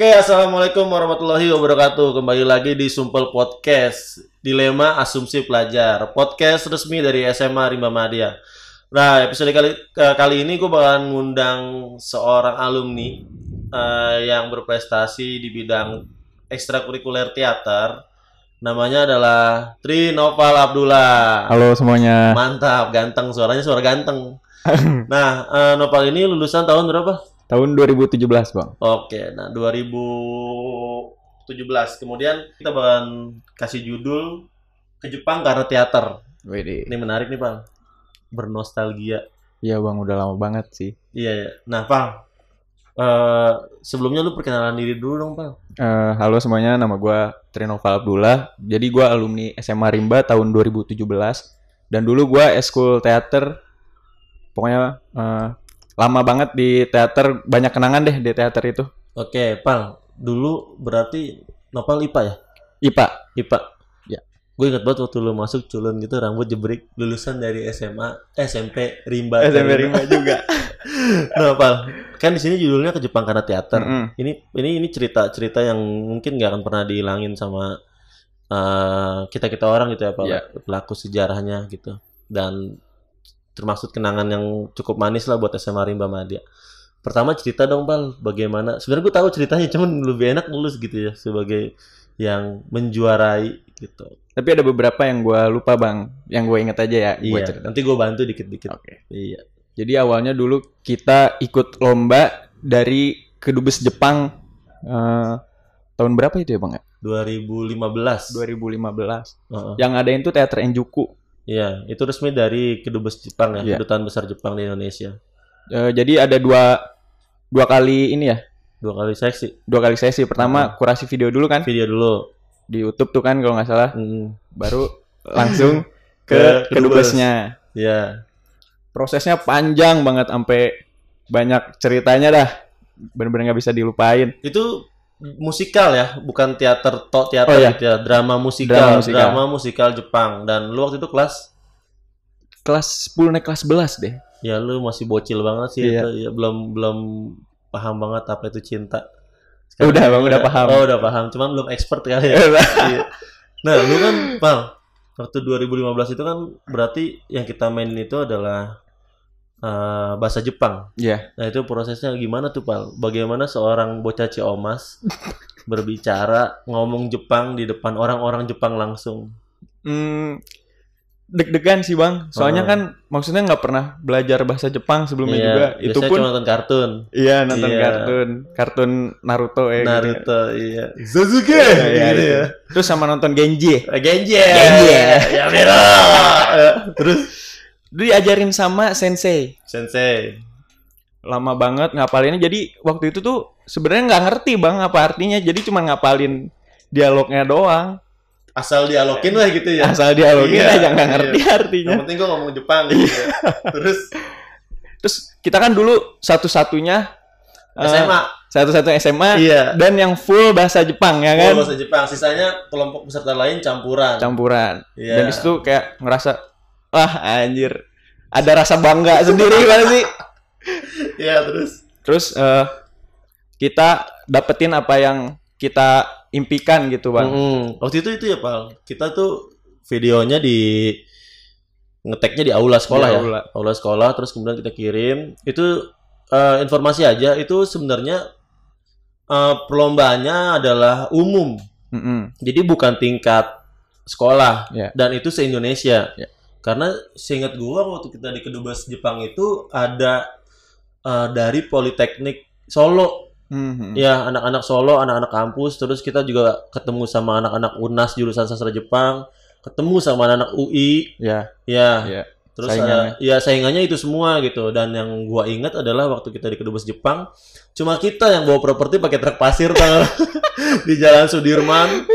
Oke, assalamualaikum warahmatullahi wabarakatuh. Kembali lagi di Sumpel Podcast, Dilema Asumsi Pelajar, podcast resmi dari SMA Rimba Madya. Nah, episode kali ke- kali ini gue bakalan ngundang seorang alumni eh, yang berprestasi di bidang ekstrakurikuler teater. Namanya adalah Tri Noval Abdullah. Halo semuanya. Mantap, ganteng suaranya suara ganteng. Nah, eh, Noval ini lulusan tahun berapa? Tahun 2017, Bang. Oke, nah 2017. Kemudian kita bakalan kasih judul ke Jepang karena teater. Wede. Ini menarik nih, Bang. Bernostalgia. Iya, Bang, udah lama banget sih. Iya, iya. Nah, Bang. eh sebelumnya lu perkenalan diri dulu dong, Bang. Eh, halo semuanya, nama gua Trinoval Abdullah. Jadi gua alumni SMA Rimba tahun 2017 dan dulu gua eskul teater. Pokoknya eh, lama banget di teater, banyak kenangan deh di teater itu. Oke, Bang. Dulu berarti Nopal IPA ya? IPA. IPA. Ya. Gue ingat banget waktu lu masuk culun gitu rambut jebrik lulusan dari SMA SMP Rimba. SMP Rimba juga. Nah, Pal, kan di sini judulnya ke Jepang karena teater. Mm-mm. Ini ini ini cerita-cerita yang mungkin nggak akan pernah dihilangin sama kita kita orang gitu ya, Pak. Iya. Pelaku sejarahnya gitu. Dan termasuk kenangan yang cukup manis lah buat SMA Rimba Madya. Pertama cerita dong, Pal, bagaimana? Sebenarnya gue tahu ceritanya, cuman lebih enak lulus gitu ya sebagai yang menjuarai gitu. Tapi ada beberapa yang gua lupa, Bang. Yang gue inget aja ya. Gua Iya, cerita. nanti gue bantu dikit-dikit. Oke. Iya. Jadi awalnya dulu kita ikut lomba dari kedubes Jepang eh, tahun berapa itu ya bang? ya? 2015. 2015. Heeh. Yang ada itu teater Enjuku. Iya, itu resmi dari kedubes Jepang ya, Iya. kedutaan besar Jepang di Indonesia. Eh, jadi ada dua dua kali ini ya, Dua kali seksi. dua kali sesi. Pertama kurasi video dulu kan Video dulu. di YouTube tuh kan kalau nggak salah. Hmm. Baru langsung Ke ke kedubesnya. Ya. Prosesnya panjang banget sampai banyak ceritanya dah. Bener-bener nggak bisa dilupain. Itu musikal ya, bukan teater tok teater Oh, iya. gitu ya, drama musikal, Drama drama musikal. musikal. Jepang. Dan lu waktu itu kelas Kelas 10 naik kelas 11 deh. ya lu masih bocil banget sih Iya. itu ya, belum belum paham banget apa itu cinta. Udah, Bang, udah paham. Oh, udah paham. Cuman belum expert kali ya. Iya. Nah, lu kan, Pal, waktu 2015 itu kan berarti yang kita mainin itu adalah eh, bahasa Jepang. Iya. Nah, itu prosesnya gimana tuh, Pal? Bagaimana seorang bocah Ciomas berbicara ngomong Jepang di depan orang-orang Jepang langsung? Hmm, deg-degan sih bang. Soalnya Oh. kan maksudnya nggak pernah belajar bahasa Jepang sebelumnya Iya, juga. Itu biasanya pun cuma nonton kartun. iya nonton Iya. kartun, kartun Naruto ya. gitu. Naruto, iya. Sasuke Iya, gitu iya. ya. Terus sama nonton Genji. Genji. Genji. Ya Miro. Terus Dulu diajarin sama sensei. Sensei. Lama banget ngapalinnya. Jadi waktu itu tuh sebenarnya nggak ngerti bang apa artinya. Jadi cuma ngapalin dialognya doang. Asal dialogin lah gitu ya. Asal dialogin Iya, aja nggak iya. ngerti artinya. Yang penting gua ngomong Jepang gitu ya. Terus Terus kita kan dulu satu-satunya eh, SMA. satu-satunya SMA Iya. dan yang full bahasa Jepang ya kan. Oh, bahasa Jepang. Sisanya kelompok peserta lain campuran. campuran. Iya. Dan di situ kayak ngerasa wah anjir ada rasa bangga sendiri kan sih. Iya, terus Terus eh, kita dapetin apa yang kita impikan gitu bang. Mm-mm. Waktu itu itu ya, Pal. Kita tuh videonya di ngeteknya di aula sekolah Di ya. aula. Aula sekolah terus kemudian kita kirim. Itu eh, informasi aja itu sebenarnya eh, perlombaannya adalah umum. Mm-mm. Jadi bukan tingkat sekolah Ya. dan itu se-Indonesia. Ya. Karena seingat gua waktu kita di kedubes Jepang itu ada eh, dari Politeknik Solo Mhm. Ya, anak-anak Solo, anak-anak kampus, terus kita juga ketemu sama anak-anak UNAS jurusan sastra Jepang, ketemu sama anak-anak UI, Ya, ya. ya. Terus Saingannya. ya saingannya itu semua gitu. Dan yang gua ingat adalah waktu kita di kedubes Jepang, cuma kita yang bawa properti pakai truk pasir tau. di Jalan Sudirman.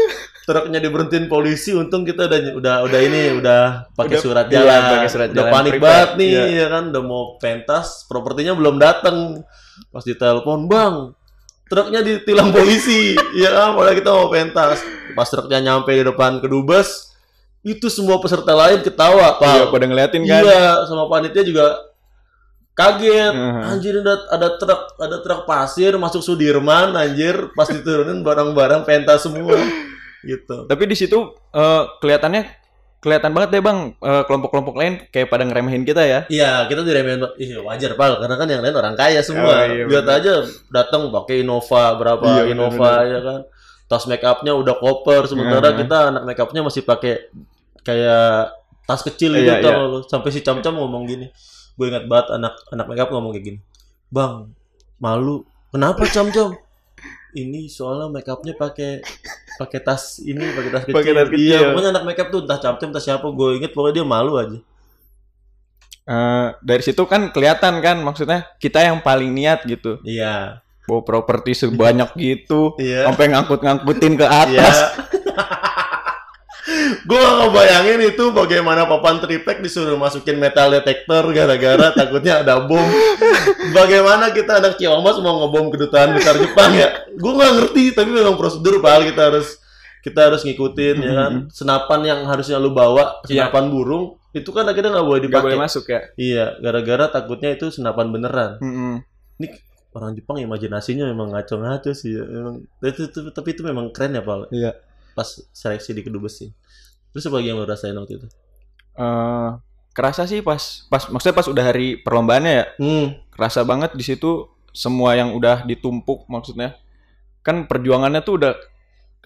Truknya diberhentiin polisi, untung kita udah udah udah ini udah pakai surat iya, jalan. pakai surat udah jalan panik banget nih, iya. ya kan udah mau pentas, propertinya belum datang. Pas ditelepon, "Bang, truknya ditilang polisi." ya kan, padahal kita mau pentas. Pas truknya nyampe di depan kedubes, itu semua peserta lain ketawa, Pak. Iya, pada ngeliatin kan. Iya, sama panitia juga kaget Mhm. anjir ada ada truk ada truk pasir masuk Sudirman anjir pas diturunin barang-barang pentas semua gitu Tapi di situ eh, kelihatannya kelihatan banget deh bang eh, kelompok-kelompok lain kayak pada ngeremehin kita ya. Iya, kita diremehin. Iya, wajar, Pal. Karena kan yang lain orang kaya semua. Oh, iya, Lihat bener. aja datang pakai Innova berapa Iya, bener, Innova ya kan. Tas make upnya udah koper, sementara Iya. kita anak make upnya masih pakai kayak tas kecil gitu Iya, tau iya. lu. Sampai si Cam-Cam ngomong gini. Gue ingat banget anak anak make up ngomong kayak gini. Bang, malu. Kenapa Cam-Cam? Ini soalnya make upnya pakai pakai tas ini, pakai tas kecil. Pakai tas kecil. Iya, pokoknya anak make up tuh entah Cam-Cam entah siapa, gue inget pokoknya dia malu aja. Eh, dari situ kan kelihatan kan maksudnya kita yang paling niat gitu. Iya. Bawa properti sebanyak gitu, Iya. sampai ngangkut-ngangkutin ke Iya. atas. gue gak ngebayangin itu bagaimana papan triplek disuruh masukin metal detector gara-gara takutnya ada bom. Bagaimana kita anak Ciamas mau ngebom kedutaan besar Jepang ya? Gue nggak ngerti, tapi memang prosedur pal kita harus kita harus ngikutin ya kan. Senapan yang harusnya lu bawa, Iya. senapan burung, itu kan akhirnya nggak boleh Gak dipakai. boleh masuk ya. Iya, gara-gara takutnya itu senapan beneran. Mm-mm. Ini orang Jepang imajinasinya memang ngaco-ngaco sih ya. Memang, tapi, itu, tapi itu memang keren ya Pal Iya. pas seleksi di kedubes sih. Terus apa lagi yang lo rasain waktu itu? Eh, kerasa sih pas pas maksudnya pas udah hari perlombaannya ya? Hmm, kerasa banget di situ semua yang udah ditumpuk maksudnya. Kan perjuangannya tuh udah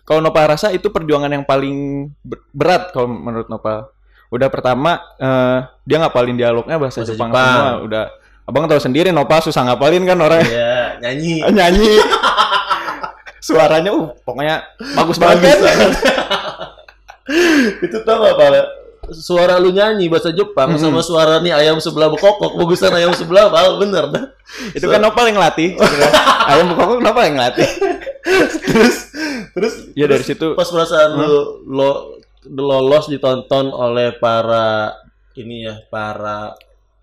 kalau Nopal rasa itu perjuangan yang paling ber- berat kalau menurut Nopal. Udah pertama eh, dia ngapalin dialognya bahasa, Bahasa Jepang, Jepang. semua udah. Abang tahu sendiri Nopal susah ngapalin kan orang. Iya, nyanyi. nyanyi. Suaranya uh pokoknya bagus banget itu tau gak Pal? Suara lu nyanyi bahasa Jepang Hmm. sama suara nih ayam sebelah bekokok, bagusan ayam sebelah Pal, bener dah. itu kan Nopal yang ngelatih sebenarnya. ayam bekokok Nopal yang ngelatih. Terus terus ya dari terus situ. pas perasaan lu lo lolos ditonton oleh para ini ya para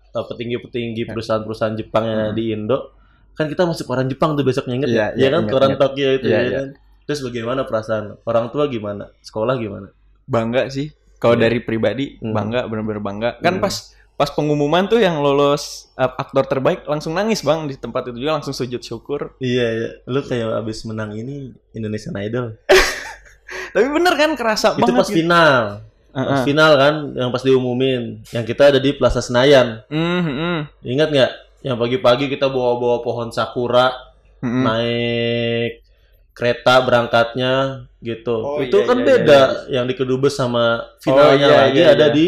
eh, petinggi-petinggi perusahaan-perusahaan Jepang yang ada di Indo. Kan kita masuk koran Jepang tuh besoknya inget Iya, ya, iya, ya kan? ingat, koran ingat. Tokyo itu Iya, ya. iya. kan? Terus bagaimana perasaan? Orang tua gimana? Sekolah gimana bangga sih kalau Iya. dari pribadi Hmm. bangga bener-bener bangga kan Hmm. pas pas pengumuman tuh yang lolos uh, aktor terbaik langsung nangis bang di tempat itu juga langsung sujud syukur iya iya lu kayak abis menang ini Indonesian Idol tapi bener kan kerasa itu banget pas gitu. final pas Heeh. final kan yang pas diumumin yang kita ada di Plaza Senayan Hmm, hmm, ingat nggak yang pagi-pagi kita bawa-bawa pohon sakura hmm. naik kereta berangkatnya gitu. Oh, itu iya, kan iya, beda iya, yang di kedubes sama finalnya iya, lagi iya, ada iya. di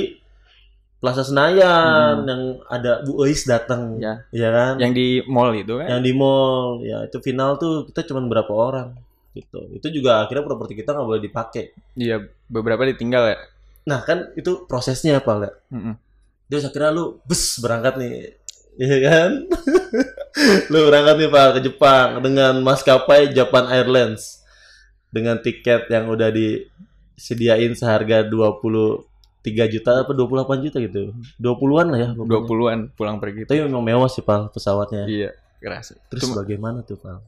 Plaza Senayan Hmm. yang ada Bu Eis datang. Ya. Ya kan? yang di mall itu kan Yang di mall. Ya, itu final tuh kita cuma berapa orang gitu. Itu juga akhirnya properti kita nggak boleh dipakai. iya beberapa ditinggal ya Nah, kan itu prosesnya apa, Lek? Mm-mm. Terus akhirnya lu bus berangkat nih. Iya kan? lu berangkat nih Pak ke Jepang dengan maskapai Japan Airlines. Dengan tiket yang udah disediain seharga 23 juta apa 28 juta gitu. 20-an lah ya. pokoknya. 20-an pulang pergi Tapi memang mewah sih Pak pesawatnya. iya kerasa Terus Cuma- bagaimana tuh Pak?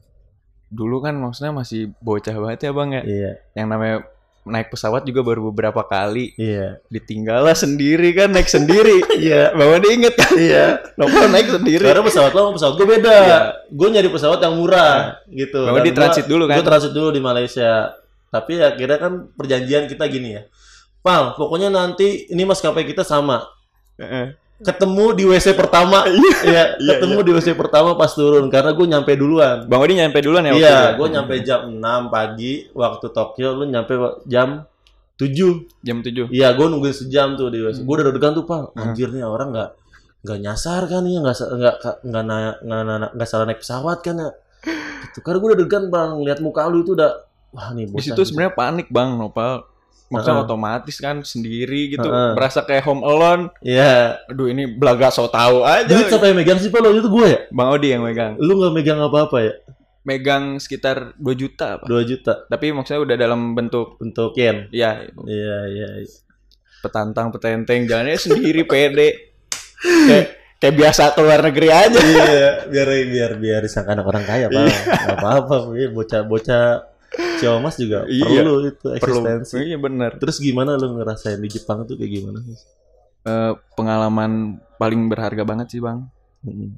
dulu kan maksudnya masih bocah banget ya bang ya Iya, yang namanya naik pesawat juga baru beberapa kali iya. ditinggal lah sendiri kan naik sendiri Iya, bawa dia inget kan iya. Nopal naik sendiri Karena pesawat lo sama pesawat gue beda. Iya. Gue nyari pesawat yang murah gitu. Bahwa di transit dulu kan? Gue transit dulu di Malaysia. Tapi akhirnya kan perjanjian kita gini ya. Pal, pokoknya nanti ini maskapai kita sama. Heeh. Ketemu di WC pertama. Iya, iya, ketemu di WC pertama pas turun karena gue nyampe duluan. Bang Odi nyampe duluan ya waktu Iya, itu? gue nyampe jam 6 pagi waktu Tokyo, lu nyampe jam 7. jam 7 Iya, gue nungguin sejam tuh di WC. Hmm. Gue udah deg-degan tuh, Pak. Anjir nih orang nggak nggak nyasar kan ya, nggak nggak nggak nggak nggak nggak salah naik pesawat kan ya. Gitu. Karena gue udah deg-degan bang, lihat muka lu itu udah wah nih di situ sebenarnya panik bang Nopal maksudnya Heeh. otomatis kan sendiri gitu Heeh. berasa kayak home alone Iya. aduh ini belaga so tau aja Duit siapa yang megang sih Pak? Lo itu gue ya? Bang Odi yang megang Lu nggak megang apa-apa ya? megang sekitar 2 juta apa 2 juta tapi maksudnya udah dalam bentuk untuk yen. ya Iya, iya. iya. petantang petenteng jalannya sendiri pede kayak kayak biasa ke luar negeri aja iya, biar biar biar disangka anak orang kaya, Pak. Nggak apa-apa, Iya, bocah-bocah Ciomas juga Iya. perlu itu perlu eksistensi. iya bener Terus gimana lu ngerasain di Jepang tuh kayak gimana? Eh, pengalaman paling berharga banget sih bang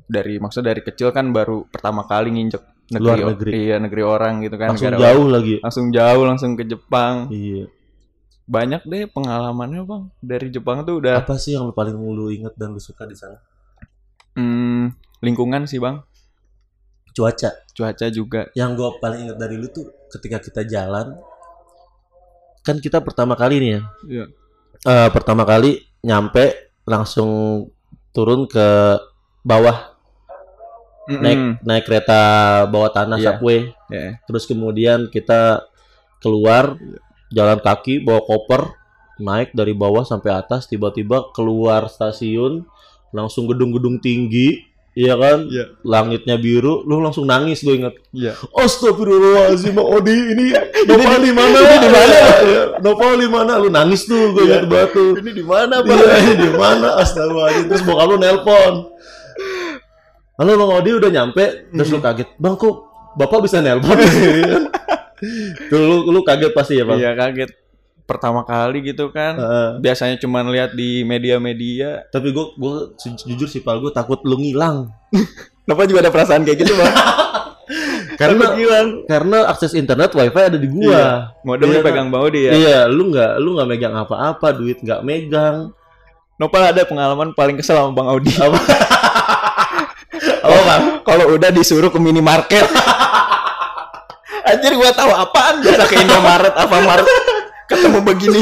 Dari maksud dari kecil kan baru pertama kali nginjek negeri, Luar negeri. Iya, negeri orang gitu kan. langsung negara jauh lagi. orang. Langsung jauh, langsung ke Jepang. Iya. Banyak deh pengalamannya, Bang. Dari Jepang tuh udah Apa sih yang lu paling lu inget dan lu suka di sana? hmm, lingkungan sih, Bang. Cuaca. Cuaca juga. Yang gue paling inget dari lu tuh ketika kita jalan, kan kita pertama kali nih ya. Iya. Eh, pertama kali nyampe langsung turun ke bawah naik naik kereta bawah tanah Iya. subway. Ya. Terus kemudian kita keluar jalan kaki bawa koper naik dari bawah sampai atas tiba-tiba keluar stasiun langsung gedung-gedung tinggi Iya kan, Iya. langitnya biru, lu langsung nangis gue inget. Iya. Astagfirullahaladzim, Bang Odi ini Nopal di mana? ini di mana? Iya, Nopal di mana? Lu nangis tuh, gue Iya. inget banget tuh. Ini di mana, Iya, ini di mana? Astagfirullahaladzim. Terus bokap lu nelpon. Halo Bang Odi udah nyampe, terus lu kaget. Bang kok bapak bisa nelpon? Tuh lu, lu kaget pasti ya bang? Iya, kaget. Pertama kali gitu kan. Heeh. Biasanya cuma lihat di media-media. tapi gue gue jujur sih pal gue takut lu ngilang Kenapa juga ada perasaan kayak gitu, Bang? karena hilang. karena akses internet wifi ada di gua Modem Iya, dipegang bau dia. iya lu nggak lu nggak megang apa-apa duit nggak megang Nopal ada pengalaman paling kesel sama Bang Audi. apa apa bang Kalau udah disuruh ke minimarket. Anjir gua tahu apaan biasa ke Indomaret, Alfamart ketemu begini.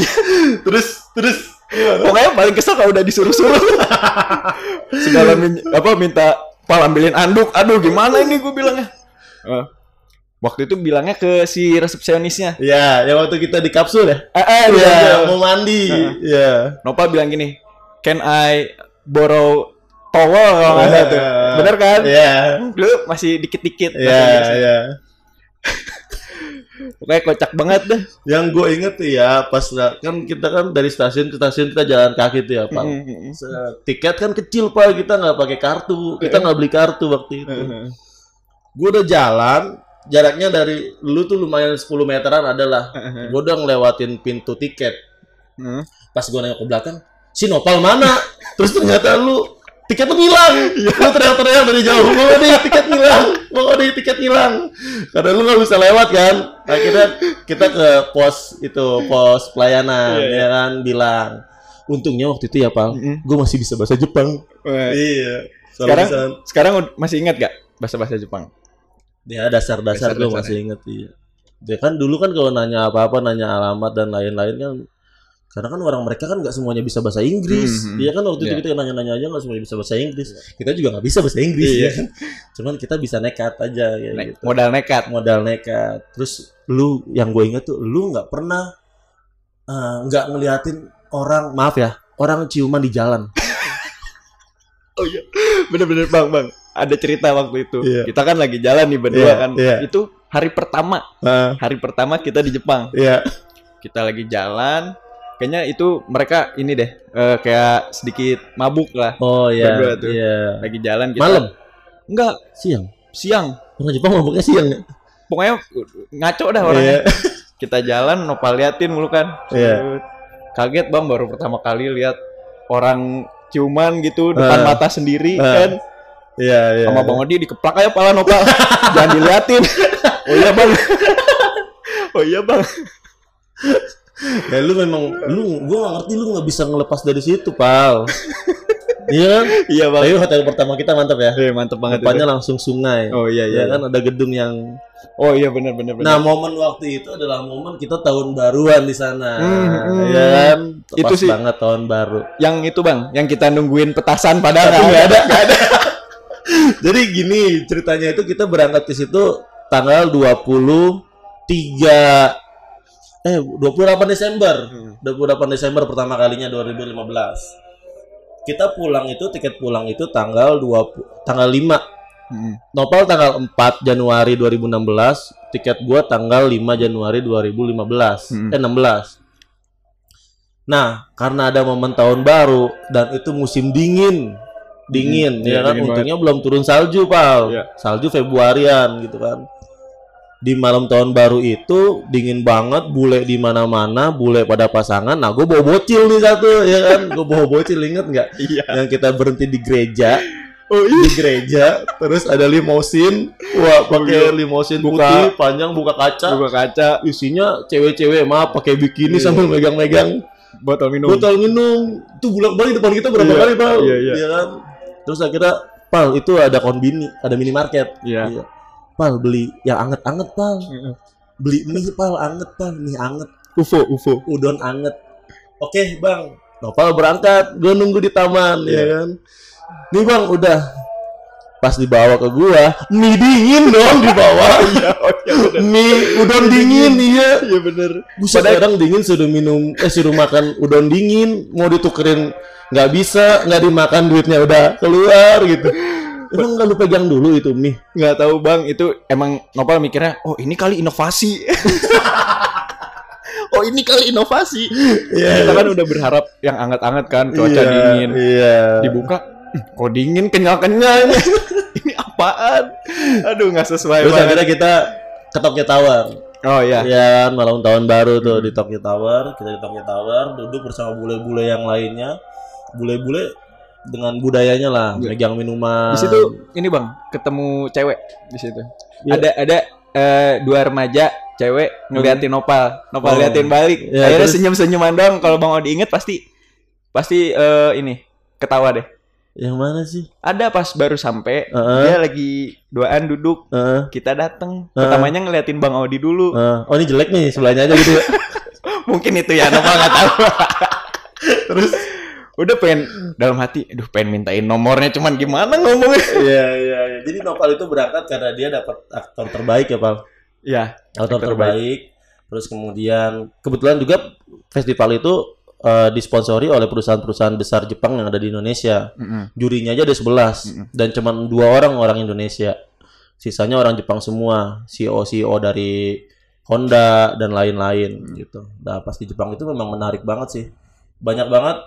terus terus Pokoknya paling kesel kalau udah disuruh-suruh. Segala min- apa minta pal ambilin anduk. Aduh, gimana ini gue bilangnya. Eh, waktu itu bilangnya ke si resepsionisnya. ya yang waktu kita di kapsul ya Eh, eh, Iya, iya. mau mandi. Iya. Nopal bilang gini, "Can I borrow towel kalau nggak ada tuh?" Bener kan? Iya. Lu masih dikit-dikit. Iya, iya. Pokoknya kocak banget dah. Yang gue inget ya, pas kan kita kan dari stasiun ke stasiun kita jalan kaki tuh ya, Pak. Mm-mm. Se- Tiket kan kecil, Pak. Kita nggak pakai kartu. Kita nggak beli kartu waktu itu. Gue udah jalan, jaraknya dari lu tuh lumayan 10 meteran adalah. Gue udah ngelewatin pintu tiket. Pas gue nengok ke belakang, si Nopal mana? Terus ternyata lu tiket lu hilang. Lu teriak-teriak dari jauh, mau di tiket hilang, mau di tiket hilang. Karena lu nggak bisa lewat kan. Akhirnya kita ke pos itu pos pelayanan, Iya, iya. ya kan bilang. Untungnya waktu itu ya, Pal, Mm-mm. gue masih bisa bahasa Jepang. Wah. Iya. Sekarang Soalnya sekarang masih ingat gak bahasa-bahasa Jepang? Ya dasar-dasar gue masih inget iya. Dia kan dulu kan kalau nanya apa-apa, nanya alamat dan lain-lain kan karena kan orang mereka kan nggak semuanya bisa bahasa Inggris. Mhm. Iya kan waktu itu Iya. kita nanya-nanya aja nggak semuanya bisa bahasa Inggris. Kita juga nggak bisa bahasa Inggris Iya. ya kan. Cuman kita bisa nekat aja kayak Ne- gitu. Modal nekat. Modal nekat. Terus lu yang gue inget tuh lu nggak pernah eh, nggak ngeliatin orang maaf ya orang ciuman di jalan. Oh iya, bener-bener bang bang. Ada cerita waktu itu. Iya. Kita kan lagi jalan nih berdua Iya, kan. iya. Itu hari pertama. Hari pertama kita di Jepang. Iya. Kita lagi jalan. Kayaknya itu mereka ini deh eh, kayak sedikit mabuk lah. Oh iya. Berdua tuh. Iya. Lagi jalan kita. Malam, Enggak, siang. siang. Orang Jepang mabuknya siang ya? Pokoknya ngaco dah orangnya. Iya. Kita jalan nopal liatin mulu kan. Iya. Kaget bang baru pertama kali lihat orang ciuman gitu depan Eh. mata sendiri Eh. kan. Iya, iya. sama Bang Odi dikeplak aja pala nopal jangan diliatin oh iya bang oh iya bang Ya lu memang lu gua gak ngerti lu nggak bisa ngelepas dari situ, Pal. iya kan? iya bang Tapi hotel pertama kita mantap ya. Eh, mantep banget Depannya itu. langsung sungai. oh iya iya, Ya kan ada gedung yang oh iya benar benar Nah, momen waktu itu adalah momen kita tahun baruan di sana. Hmm, hmm. Ya kan? Itu Pas sih. banget tahun baru. yang itu bang yang kita nungguin petasan padahal nggak ada nggak ada Jadi gini, ceritanya itu kita berangkat ke situ tanggal 23 eh 28 Desember. Hmm. 28 Desember pertama kalinya 2015. Kita pulang itu tiket pulang itu tanggal 20 tanggal 5. Hmm. Nopal tanggal 4 Januari 2016, tiket gua tanggal 5 Januari 2015. Hmm. Eh 16. Nah, karena ada momen tahun baru dan itu musim dingin. Dingin, Hmm, ya iya, kan dingin untungnya belum turun salju, Pal. Iya. Salju Februarian gitu kan. Di malam tahun baru itu dingin banget, bule di mana-mana, bule pada pasangan. Nah, gue bawa bocil nih satu, ya kan? Gue bawa bocil, inget nggak? iya Yang kita berhenti di gereja, Oh di gereja terus ada limosin wah pakai limosin Buka- putih panjang buka kaca Buka kaca, isinya cewek-cewek maaf pakai bikini Iya. sambil megang-megang botol minum. botol minum tuh bolak balik depan kita berapa Iya, kali pal iya, iya. kan terus akhirnya pal itu ada konbini ada minimarket Iya. Pal beli. Yang anget-anget pal. Beli mie pal anget pal. Mie anget. UFO, UFO. udon anget. Oke bang. Nopal berangkat. Gue nunggu di taman ya Iya. kan? Nih bang udah. Pas dibawa ke gua mie dingin dong dibawa. Iya, oh iya bener. mie udon dingin. iya. Iya bener. Buset orang dingin suruh minum eh suruh makan udon dingin. Mau ditukerin nggak bisa nggak dimakan duitnya udah keluar gitu emang nggak lu pegang dulu itu mie Nggak tahu bang, itu emang Nopal mikirnya, oh ini kali inovasi. oh ini kali inovasi. Iya. Kita kan udah berharap yang anget-anget kan, cuaca Iya, dingin. iya Dibuka, "Hmm, kok dingin kenyal-kenyal ini. apaan? Aduh nggak sesuai terus banget. akhirnya kita ke Tokyo Tower Oh iya. ya kan malam tahun baru tuh di Tokyo Tower kita di Tokyo Tower duduk bersama bule-bule yang lainnya bule-bule dengan budayanya lah Iya. megang minuman Di situ ini bang, ketemu cewek di situ. Iya. Ada ada eh, dua remaja cewek ngeliatin Nopal, Nopal Oh. liatin balik. Ya, Akhirnya terus? senyum-senyuman dong. Kalau bang Odi inget pasti pasti eh, ini ketawa deh. yang mana sih Ada pas baru sampai Heeh. dia lagi duaan duduk. Heeh. Kita dateng. Heeh. Pertamanya ngeliatin bang Odi dulu. Heeh. oh ini jelek nih sebelahnya aja gitu ya. Mungkin itu ya Nopal nggak tahu. Terus udah pengen dalam hati, aduh pengen mintain nomornya cuman gimana ngomongnya? Iya iya. iya. Jadi Nopal itu berangkat karena dia dapat aktor terbaik ya Pal. Ya, Aktor Aktor terbaik. Terus kemudian kebetulan juga festival itu eh, disponsori oleh perusahaan-perusahaan besar Jepang yang ada di Indonesia. Mm-mm. Jurinya aja ada 11 Mm-mm. dan cuman dua orang orang Indonesia. Sisanya orang Jepang semua, CEO CEO dari Honda dan lain-lain gitu. Nah, pas di Jepang itu memang menarik banget sih. Banyak banget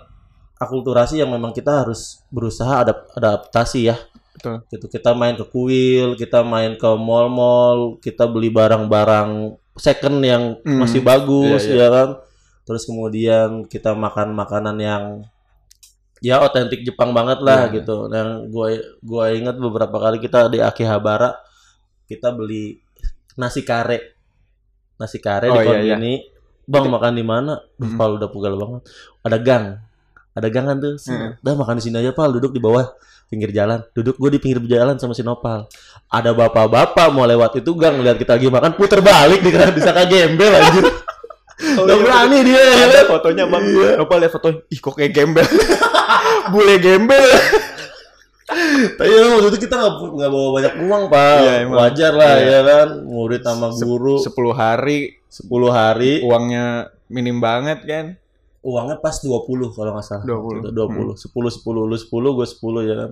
akulturasi yang memang kita harus berusaha adap- adaptasi ya. Betul. Gitu. Kita main ke kuil, kita main ke mall-mall, kita beli barang-barang second yang Hmm. masih bagus Iya, iya. ya kan. Terus kemudian kita makan makanan yang ya otentik Jepang banget lah Iya. gitu. Yang gue gue ingat beberapa kali kita di Akihabara kita beli nasi kare. Nasi kare di Oh, iya, ini. Bang makan di mana? Mm. Pal udah pugal banget. Ada gang. Ada gangan tuh. Mm. Udah makan di sini aja Pal, duduk di bawah pinggir jalan. Duduk gue di pinggir jalan sama si Nopal. Ada bapak-bapak mau lewat itu gang lihat kita lagi makan puter balik di disangka gembel anjir. Oh, Gak iya, berani dia ya ada kan? fotonya bang Iya. Nopal lihat foto ih kok kayak gembel bule gembel Tapi ya, waktu itu kita nggak nggak bawa banyak uang pak. Iya, emang. Wajar lah Iya. ya kan. Murid sama guru 10 hari 10 hari. uangnya minim banget kan Uangnya pas 20 kalau nggak salah. 20. Waktu itu 20. 10 10 lu 10 gue 10 ya kan.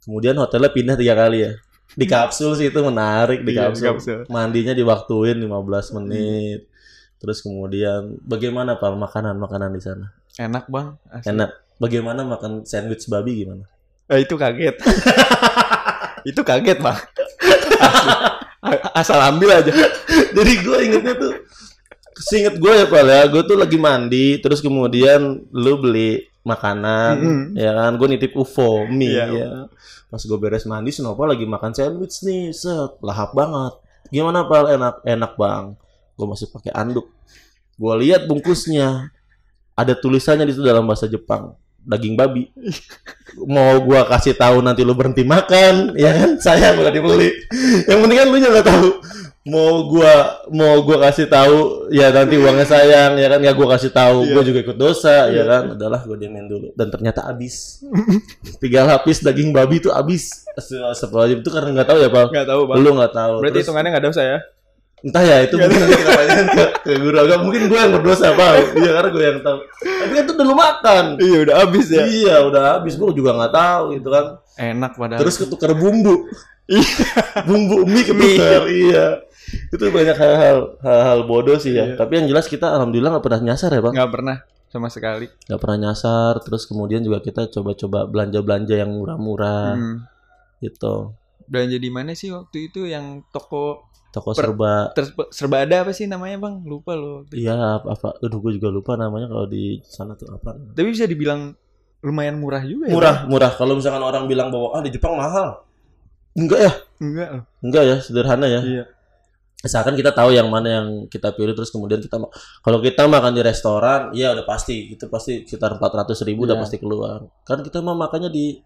Kemudian hotelnya pindah tiga kali ya. Di kapsul sih itu menarik di Iya, di kapsul. kapsul. Mandinya diwaktuin 15 menit. Terus kemudian bagaimana Pak makanan makanan di sana? enak bang asli. Enak. Bagaimana makan sandwich babi gimana? Eh, itu kaget itu kaget bang asal ambil aja Jadi gue ingetnya tuh Seinget gue ya Pak ya, gue tuh lagi mandi, terus kemudian lu beli makanan, Mm-mm. ya kan? Gue nitip UFO mie, Iya. ya. Pas gue beres mandi, Snopa lagi makan sandwich nih, set, lahap banget. Gimana Pak? Enak, enak bang. Gue masih pakai anduk. Gue lihat bungkusnya, ada tulisannya di situ dalam bahasa Jepang, daging babi. Mau gua kasih tahu nanti lu berhenti makan, ya kan? Saya boleh dibeli. Yang penting kan lu nggak tahu. Mau gua mau gua kasih tahu, ya nanti uangnya sayang, ya kan? Ya gua kasih tahu, gua juga ikut dosa, ya kan? Adalah gua diamin dulu. Dan ternyata habis. Tiga lapis daging babi itu habis. Astagfirullahaladzim itu karena nggak taau ya, Pak. nggak tahu bang Lu nggak tahu. berarti Terus- hitungannya nggak dosa ya? Entah ya itu mungkin nanti kita tanyain ke, ke guru agama. Mungkin gue yang berdosa pak. Iya karena gue yang tahu. Tapi kan itu udah lu makan. Iya udah habis ya? Iya udah habis. Gue juga nggak tahu gitu kan. Enak padahal. Terus ketukar bumbu. Bumbu mie ketukar iya itu banyak hal-hal hal-hal bodoh sih ya Iya. tapi yang jelas kita alhamdulillah nggak pernah nyasar ya bang nggak pernah sama sekali nggak pernah nyasar terus kemudian juga kita coba-coba belanja-belanja yang murah-murah hmm. gitu belanja di mana sih waktu itu yang toko toko Per- serba ter serba ada apa sih namanya bang lupa loh iya apa, apa aduh gue juga lupa namanya kalau di sana tuh apa tapi bisa dibilang lumayan murah juga ya. Murah, murah. Kalau misalkan orang bilang bahwa ah di Jepang mahal. Enggak ya? Enggak. Enggak ya, sederhana ya. Iya. Misalkan kita tahu yang mana yang kita pilih terus kemudian kita kalau kita makan di restoran, ya udah pasti itu pasti sekitar 400 ribu udah Iya. pasti keluar. Kan kita mah makannya di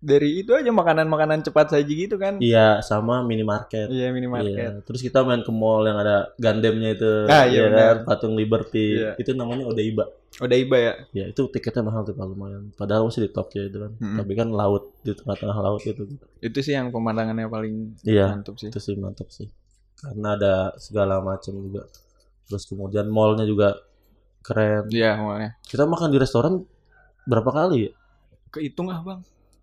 Dari itu aja makanan-makanan cepat saji gitu kan. iya sama minimarket. Iya, minimarket. Iya. Terus kita main ke mall yang ada Gundamnya itu, Ah, iya, kan? benar. patung Liberty. Iya. Itu namanya Odaiba. Udah iba ya. Ya itu tiketnya mahal tuh Pak, lumayan. Padahal masih di Tokyo itu kan. Mm-mm. Tapi kan laut di tengah-tengah laut itu. Itu sih yang pemandangannya paling Iya. mantap sih. Itu sih mantap sih. Karena ada segala macam juga. Terus kemudian mallnya juga keren. Iya, awalnya. Kita makan di restoran berapa kali ya? Kehitung ah, Bang.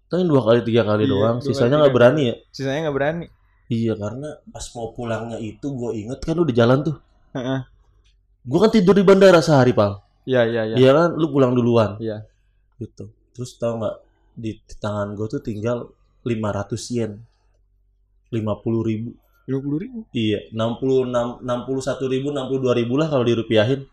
Tapi dua kali tiga kali Iya, doang. Sisanya nggak berani ya? Sisanya nggak berani. Iya karena pas mau pulangnya itu gue inget kan lu di jalan tuh. Heeh. Gue kan tidur di bandara sehari pal. Iya, iya, iya. Iya kan, lu pulang duluan. Iya. Gitu. Terus tau nggak di tangan gue tuh tinggal 500 yen. 50 ribu. 50 ribu. Iya, 66, 61 ribu, 62 ribu lah kalau dirupiahin.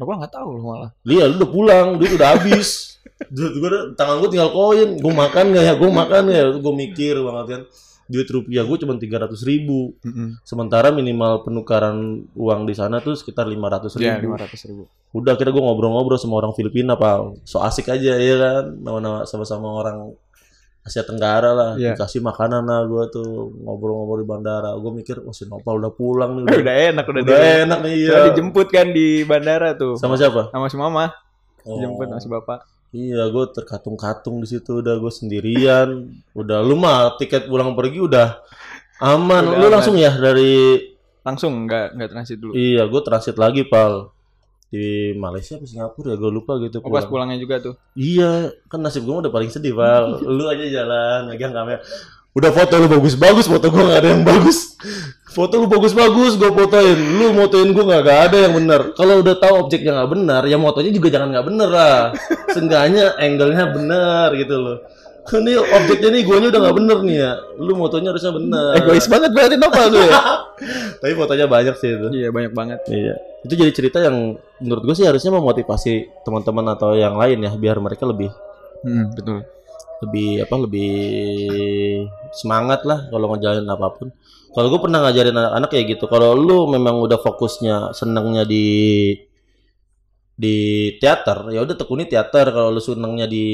Bapak nggak tahu loh malah. Iya, lu udah pulang, duit udah habis. Duit gue tangan gue tinggal koin. Gue makan nggak ya? Gue makan nggak ya? Gue mikir banget kan. Duit rupiah gue cuma 300 ribu. Sementara minimal penukaran uang di sana tuh sekitar 500 ribu. Iya, 500 ribu. Udah kira gue ngobrol-ngobrol sama orang Filipina, Pal. So asik aja ya kan. Nama-nama sama-sama orang Asia Tenggara lah. Iya. Dikasih makanan lah gue tuh. Ngobrol-ngobrol di bandara. Gue mikir, oh si Nopal udah pulang nih. Eh, udah enak udah, udah di- enak nih. Iya. Dijemput kan di bandara tuh. Sama siapa? Sama si mama. Oh. Dijemput sama si bapak. Iya, gue terkatung-katung di situ. Udah gue sendirian. udah lu mah tiket pulang pergi udah aman. Udah lu aman. langsung ya dari Langsung nggak nggak transit dulu. iya, gue transit lagi pal di Malaysia apa Singapura ya gue lupa gitu. Oh, pas pulang. pulangnya juga tuh. Iya, kan nasib gue udah paling sedih, Val. lu aja jalan, megang kamera. Udah foto lu bagus-bagus, foto gue gak ada yang bagus. Foto lu bagus-bagus, gue fotoin. Lu motoin gue gak, gak ada yang bener. Kalau udah tahu objeknya gak bener, ya motonya juga jangan gak bener lah. Seenggaknya angle-nya bener gitu loh. Ini objeknya nih, guanya udah gak bener nih ya. Lu motonya harusnya bener. Egois banget berarti Nopal tuh ya. Tapi fotonya banyak sih itu. iya, banyak banget. Iya. Itu jadi cerita yang menurut gue sih harusnya memotivasi teman-teman atau yang lain ya, biar mereka lebih Hmm, betul. lebih apa lebih semangat lah kalau ngejalanin apa pun. Kalau gue pernah ngajarin anak-anak kayak gitu. Kalau lu memang udah fokusnya senengnya di di teater, ya udah tekuni teater. Kalau lu senengnya di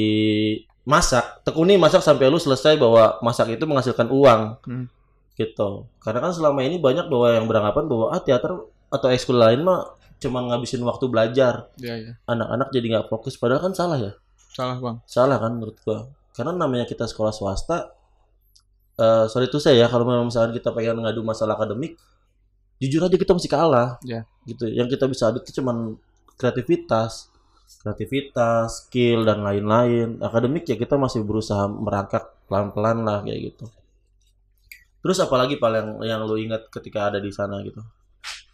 masak, tekuni masak sampai lu selesai bahwa masak itu menghasilkan uang. Hmm. Gitu. Karena kan selama ini banyak bahwa yang beranggapan bahwa ah teater atau ekskul lain mah cuman ngabisin waktu belajar. Iya, iya. Anak-anak jadi nggak fokus padahal kan salah ya. Salah, Bang. Salah kan menurut gua. Karena namanya kita sekolah swasta eh sorry itu saya ya kalau memang misalkan kita pengen ngadu masalah akademik jujur aja kita masih kalah. Ya. Gitu. Yang kita bisa adu itu cuman kreativitas, kreativitas, skill dan lain-lain. Akademik ya kita masih berusaha merangkak pelan-pelan lah kayak gitu. Terus apalagi pal yang yang lu ingat ketika ada di sana gitu?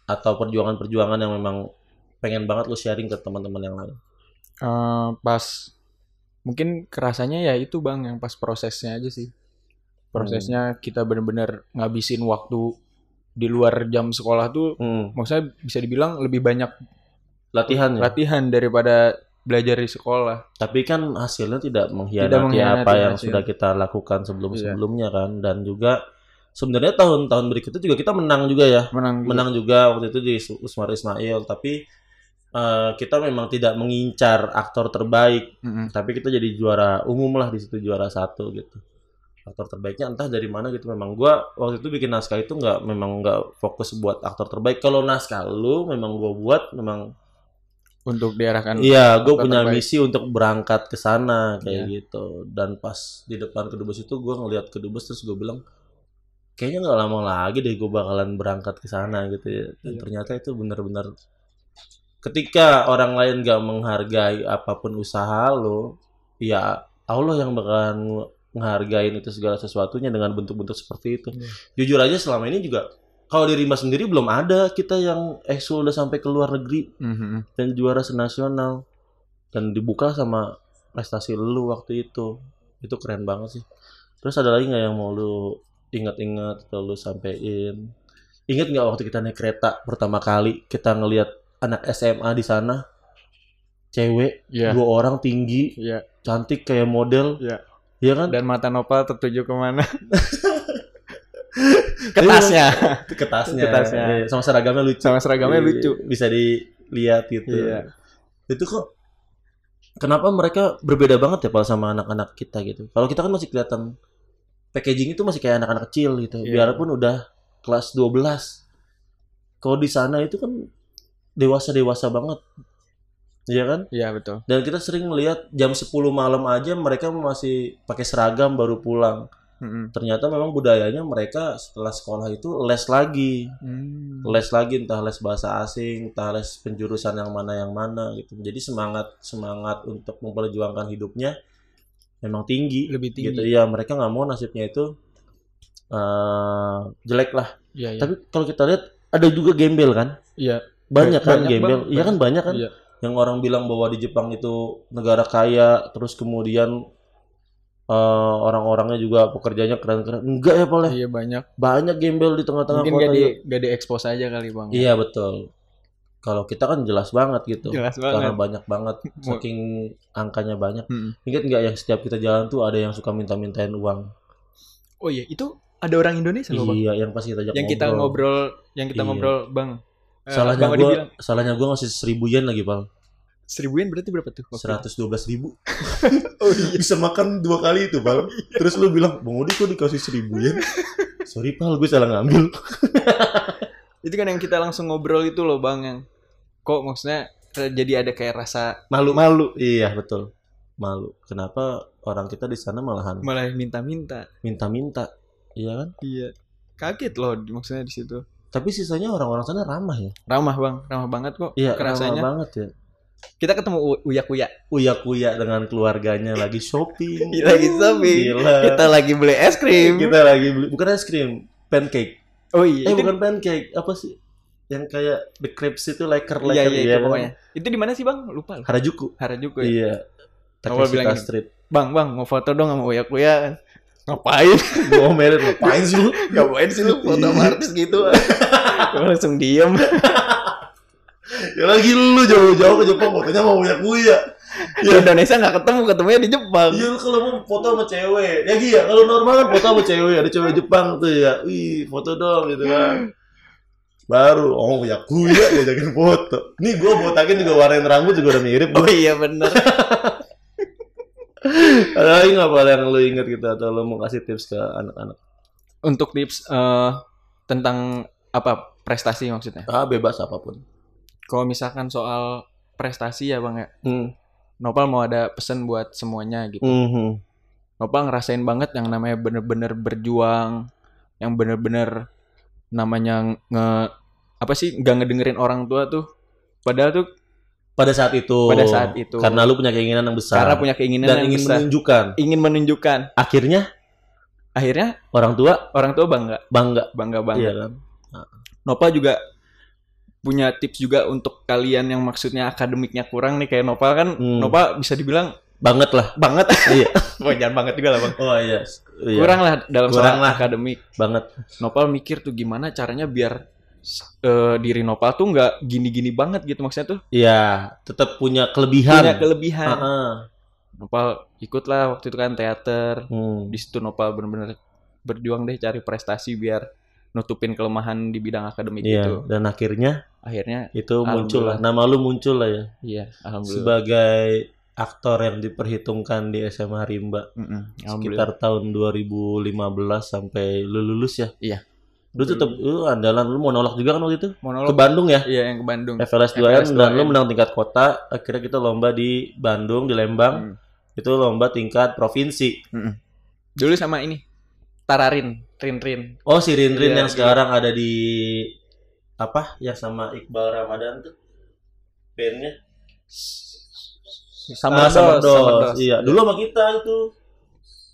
Atau perjuangan-perjuangan yang memang pengen banget lu sharing ke teman-teman yang lain? Eh, pas mungkin kerasanya ya itu bang yang pas prosesnya aja sih prosesnya kita bener-bener ngabisin waktu di luar jam sekolah tuh Hmm, maksudnya bisa dibilang lebih banyak latihan ya. latihan daripada belajar di sekolah Tapi kan hasilnya tidak mengkhianati, Tidak mengkhianati apa yang hasil. sudah kita lakukan sebelum-sebelumnya kan dan juga sebenarnya tahun-tahun berikutnya juga kita menang juga ya. menang juga. Menang juga waktu itu di Usmar Ismail tapi eh, kita memang tidak mengincar aktor terbaik, Mm-mm. tapi kita jadi juara umum lah di situ juara satu gitu. Aktor terbaiknya entah dari mana gitu memang gua waktu itu bikin naskah itu nggak memang nggak fokus buat aktor terbaik. Kalau naskah lu memang gua buat memang untuk diarahkan Iya, gue punya terbaik. misi untuk berangkat ke sana kayak Iya. gitu. Dan pas di depan kedubes itu gue ngeliat kedubes terus gue bilang, kayaknya nggak lama lagi deh gue bakalan berangkat ke sana gitu ya. Dan Iya. ternyata itu benar-benar ketika orang lain gak menghargai apa pun usaha lo, ya Allah yang bakalan menghargain itu segala sesuatunya dengan bentuk-bentuk seperti itu. Iya. Jujur aja selama ini juga kalau di Rimba sendiri belum ada kita yang eksul udah sampai ke luar negeri Mhm. dan juara senasional dan dibuka sama prestasi lu waktu itu itu keren banget sih terus ada lagi nggak yang mau lu ingat-ingat atau lu sampein ingat nggak waktu kita naik kereta pertama kali kita ngelihat anak SMA di sana cewek, Iya. dua orang tinggi, Iya. cantik kayak model. Iya. Iya kan? Dan mata Nopal tertuju ke mana? Ke tasnya. ke tasnya. Ke tasnya. Iya, Sama seragamnya lucu. Sama seragamnya Iya, lucu. Bisa dilihat gitu. Iya. Itu kok kenapa mereka berbeda banget ya Pal sama anak-anak kita gitu. Kalau kita kan masih kelihatan packaging itu masih kayak anak-anak kecil gitu. Iya. Biarpun udah kelas 12. Kalau di sana itu kan dewasa-dewasa banget. Iya kan? Iya betul. Dan kita sering melihat jam 10 malam aja mereka masih pakai seragam baru pulang. Mm-mm. Ternyata memang budayanya mereka setelah sekolah itu les lagi. Hmm. Les lagi entah les bahasa asing, entah les penjurusan yang mana yang mana gitu. Jadi semangat semangat untuk memperjuangkan hidupnya memang tinggi. Lebih tinggi. Gitu ya, mereka nggak mau nasibnya itu eh, jelek lah. Iya, iya. Tapi kalau kita lihat ada juga gembel kan? Iya. Banyak kan Banyak, gembel. Iya kan banyak kan? Iya. yang orang bilang bahwa di Jepang itu negara kaya, terus kemudian eh, orang-orangnya juga pekerjaannya keren-keren. Enggak ya, Pak? ya? Iya banyak. Banyak gembel di tengah-tengah Mungkin kota. gak di gak di expose aja kali bang. Iya, betul. Kalau kita kan jelas banget gitu. Jelas Karena banget. banyak banget, saking angkanya banyak. Mm. Ingat nggak yang setiap kita jalan tuh ada yang suka minta-mintain uang? Oh iya itu ada orang Indonesia loh bang. Iya, yang pas kita ajak Yang kita ngobrol, yang kita Iya. ngobrol bang. eh, Salahnya bilang, salahnya gua ngasih seribu yen lagi, Pal. Seribu yen berarti berapa tuh? Seratus dua belas ribu. Oh iya. bisa makan dua kali itu pal terus lu bilang bang Odi kok dikasih seribu yen sorry pal gue salah ngambil Itu kan yang kita langsung ngobrol itu loh bang yang kok maksudnya jadi ada kayak rasa malu malu iya betul malu kenapa orang kita di sana malahan malah minta-minta. minta-minta iya kan Iya. Kaget loh maksudnya di situ. tapi sisanya orang-orang sana ramah ya Ramah bang, ramah banget kok. iya kerasanya. ramah banget ya Kita ketemu U- uya-kuya. uya-kuya dengan keluarganya lagi shopping Lagi shopping. Gila. Kita lagi beli es krim. kita lagi beli bukan es krim pancake Oh iya. eh itu- bukan pancake apa sih yang kayak the crepes itu leker Iya leker iya itu kan? pokoknya. Itu di mana sih bang? Lupa. loh. Harajuku Harajuku ya. iya Awal bilang. Street Bang bang mau foto dong sama uya kuya. Ngapain? gue omelin ngapain sih lu Ngapain sih lu foto artis gitu? Langsung diem. Ya lagi lu jauh-jauh ke Jepang fotonya mau punya kuya Di Indonesia nggak ketemu, ketemunya di Jepang. iya lu kalau mau foto sama cewek. Ya iya kalau normal kan foto sama cewek ada cewek Jepang tuh ya. Wih foto dong gitu kan. Baru oh ya kuya diajakin foto. Nih gue botakin juga warnain rambut juga udah mirip Oh gua. iya bener. ada lagi nggak Pal, yang lu inget gitu atau lu mau kasih tips ke anak-anak? Untuk tips eh, tentang apa prestasi maksudnya? ah bebas apa pun Kalau misalkan soal prestasi ya bang ya, hmm. Nopal mau ada pesan buat semuanya gitu. Mhm. Nopal ngerasain banget yang namanya bener-bener berjuang, yang bener-bener namanya nge apa sih nggak ngedengerin orang tua tuh. Padahal tuh pada saat itu Pada saat itu. karena lu punya keinginan yang besar karena punya keinginan dan yang ingin besar, menunjukkan ingin menunjukkan. akhirnya Akhirnya orang tua orang tua bangga, bangga bangga banget. iya kan Nopal juga punya tips juga untuk kalian yang maksudnya akademiknya kurang nih kayak Nopal kan Hmm. Nopal bisa dibilang banget lah. Banget. Iya. Oh jangan banget juga lah bang. Oh iya, Iya. kurang lah dalam Kurang soal lah. akademik. Banget. Nopal mikir tuh gimana caranya biar eh, diri Nopal tuh nggak gini-gini banget gitu maksudnya tuh. Iya tetap punya kelebihan. Punya kelebihan. Ah-ah. Nopal ikutlah waktu itu kan teater. Hmm. di situ Nopal bener-bener berjuang deh cari prestasi biar nutupin kelemahan di bidang akademik iya itu dan akhirnya akhirnya itu muncul lah. Nama lu muncul lah ya. Iya alhamdulillah. Sebagai aktor yang diperhitungkan di SMA Rimba. Mm-mm, alhamdulillah. Sekitar tahun 2015 sampai lu lulus ya? Iya. lu tetap lu andalan lu mau nolak juga kan waktu itu? Ke monolog Bandung ya? Iya yang ke Bandung. FLS 2N FLS dan lu 2N. menang tingkat kota. Akhirnya kita lomba di Bandung di Lembang. Hmm. itu lomba tingkat provinsi. Dulu sama ini Tararin Rin Rin oh si Rinrin Iya, yang iya. sekarang ada di apa ya sama Iqbal Ramadan tuh bandnya sama Ah, Summer Dos, Dos. Summer Dos. iya dulu sama kita itu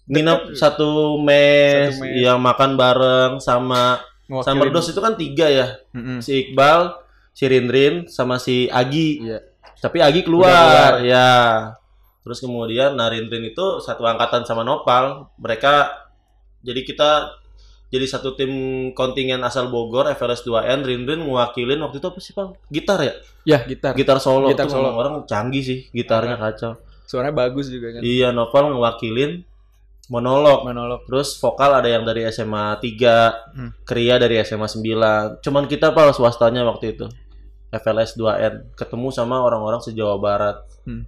nginep satu mes, Satu mes. yang makan bareng sama. Summer Dos itu kan tiga ya Mm-mm. si Iqbal si Rinrin sama si Agi Iya. tapi Agi keluar, keluar. ya terus kemudian nah Rinrin itu satu angkatan sama Nopal mereka jadi kita jadi satu tim kontingen asal Bogor FLS 2N Rinrin mewakilin waktu itu apa sih Pal? Gitar ya? Ya, gitar. Gitar solo. Gitar solo. orang canggih sih gitarnya kacau. Suaranya bagus juga kan. Iya Novel ngewakilin monolog. Monolog. Terus vokal ada yang dari SMA 3, Hmm. Kria dari SMA 9. Cuman kita Pal swastanya waktu itu. FLS 2N ketemu sama orang-orang se-Jawa Barat. Hmm.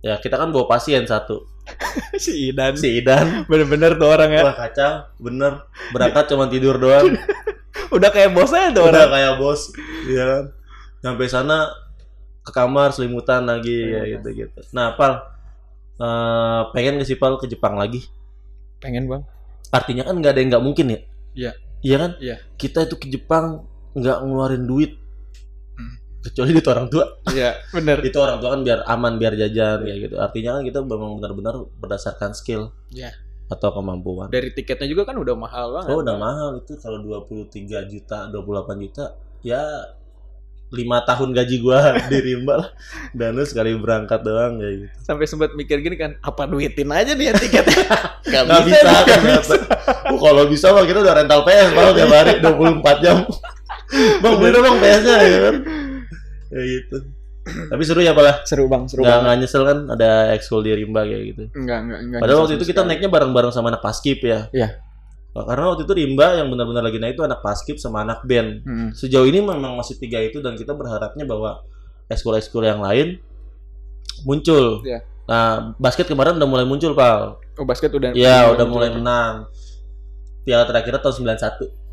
Ya, kita kan bawa pasien satu. si Idan. Si Idan. Bener-bener tuh orang ya. Wah kacau, bener. Berangkat cuma tidur doang. Udah kayak bosnya tuh Udah orang. kayak bos, iya kan. Sampai sana ke kamar selimutan lagi ya Selimutan. gitu-gitu. Nah, Pal, eh, pengen nggak sih Pal ke Jepang lagi? Pengen bang. Artinya kan nggak ada yang nggak mungkin ya? Iya. Iya kan? Iya. Kita itu ke Jepang nggak ngeluarin duit. Kecuali itu orang tua. Iya, bener. Itu orang tua kan biar aman, biar jajan kayak gitu. Artinya kan kita memang benar-benar berdasarkan skill Iya. atau kemampuan. Dari tiketnya juga kan udah mahal banget. Oh, udah mahal itu kalau 23 juta, 28 juta ya lima tahun gaji gua di Rimba lah. Dan lu sekali berangkat doang kayak gitu. Sampai sempat mikir gini kan, apa duitin aja nih ya tiketnya? Gak, Nggak bisa, nih, nggak ternyata. Oh, kalau bisa mah kita udah rental PS malah tiap hari 24 jam. bang, bener bang PS-nya ya kan. Kayak gitu. Tapi seru ya Pak lah. Seru bang, seru Nggak, banget. nggak nyesel kan ada ekskul di Rimba kayak gitu. Enggak, enggak, enggak. Padahal nyesel waktu itu kita sekali. naiknya bareng-bareng sama anak paskip ya. Iya. Karena waktu itu Rimba yang benar-benar lagi naik itu anak paskip sama anak band. Hmm. Sejauh ini memang masih tiga itu dan kita berharapnya bahwa ekskul-ekskul yang lain muncul. Iya. Nah, basket kemarin udah mulai muncul, Pal. Oh basket udah. Iya, udah mulai menang. Piala terakhirnya tahun 91.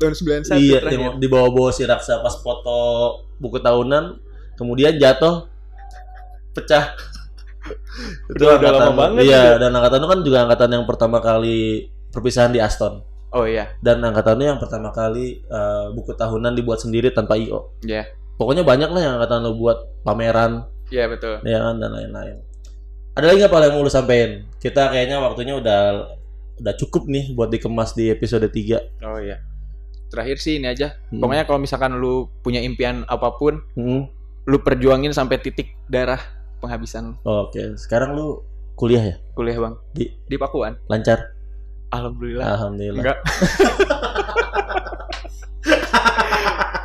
Tahun 91 iya, terakhir. di, di bawah-bawah si Raksa pas foto buku tahunan, kemudian jatuh pecah. Udah- udah lama banget Iya, itu. dan angkatan itu kan juga angkatan yang pertama kali perpisahan di Aston. Oh iya. Dan angkatannya yang pertama kali eh, buku tahunan dibuat sendiri tanpa IO. Iya. Pokoknya banyak lah yang angkatan lo buat pameran, Iya betul. ya kan, dan lain-lain. Ada lagi nggak Pak yang mau lu sampein? Kita kayaknya waktunya udah udah cukup nih buat dikemas di episode 3. Oh iya. Terakhir sih ini aja. Hmm. Pokoknya kalau misalkan lu punya impian apa pun, Hmm. lu perjuangin sampai titik darah penghabisan Oke, sekarang lu kuliah ya? kuliah bang Di- di Pakuan. Lancar? Alhamdulillah. Alhamdulillah. Enggak.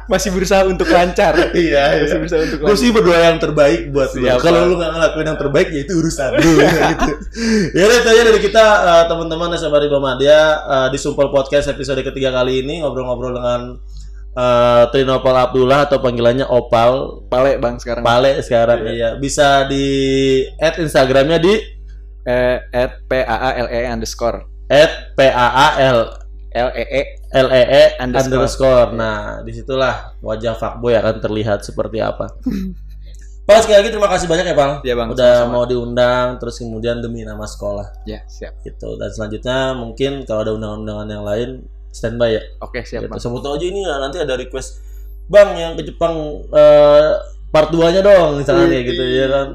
Masih berusaha untuk lancar. Iya, Masih berusaha untuk Gue lancar. sih berdoa yang terbaik buat lu. Siap, Kalau lu nggak ngelakuin yang terbaik ya itu urusan lu gitu. Ya udah itu aja dari kita eh, teman-teman SMA Rimba Madya eh, di Sumpel Podcast episode ketiga kali ini ngobrol-ngobrol dengan eh, Trinopal Abdullah atau panggilannya Opal Pale bang sekarang. Pale sekarang iya. Bisa di add Instagramnya di Eh, at p a a l e underscore add p a a l l e e L E E Underscore. underscore. Nah, di situlah wajah fuckboy akan terlihat seperti apa. Pak sekali lagi terima kasih banyak ya, Pak. Ya bang. Udah sama-sama. mau diundang terus kemudian demi nama sekolah Ya siap. gitu. Dan selanjutnya mungkin kalau ada undangan-undangan yang lain standby ya. Oke siap Gitu. bang. Sebut aja ini ya, nanti ada request Bang yang ke Jepang eh, part 2-nya dong misalnya kayak gitu ya kan.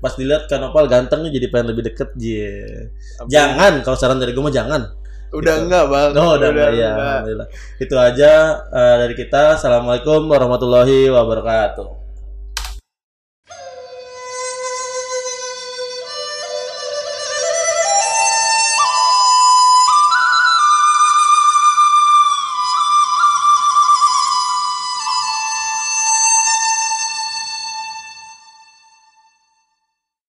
Pas dilihat kan Opal ganteng nih jadi pengen lebih deket je. Jangan kalau saran dari gue mah jangan. Udah Gitu. enggak bang. Oh, udah, enggak ya. enggak. Alhamdulillah. Itu aja eh, dari kita. Assalamualaikum warahmatullahi wabarakatuh.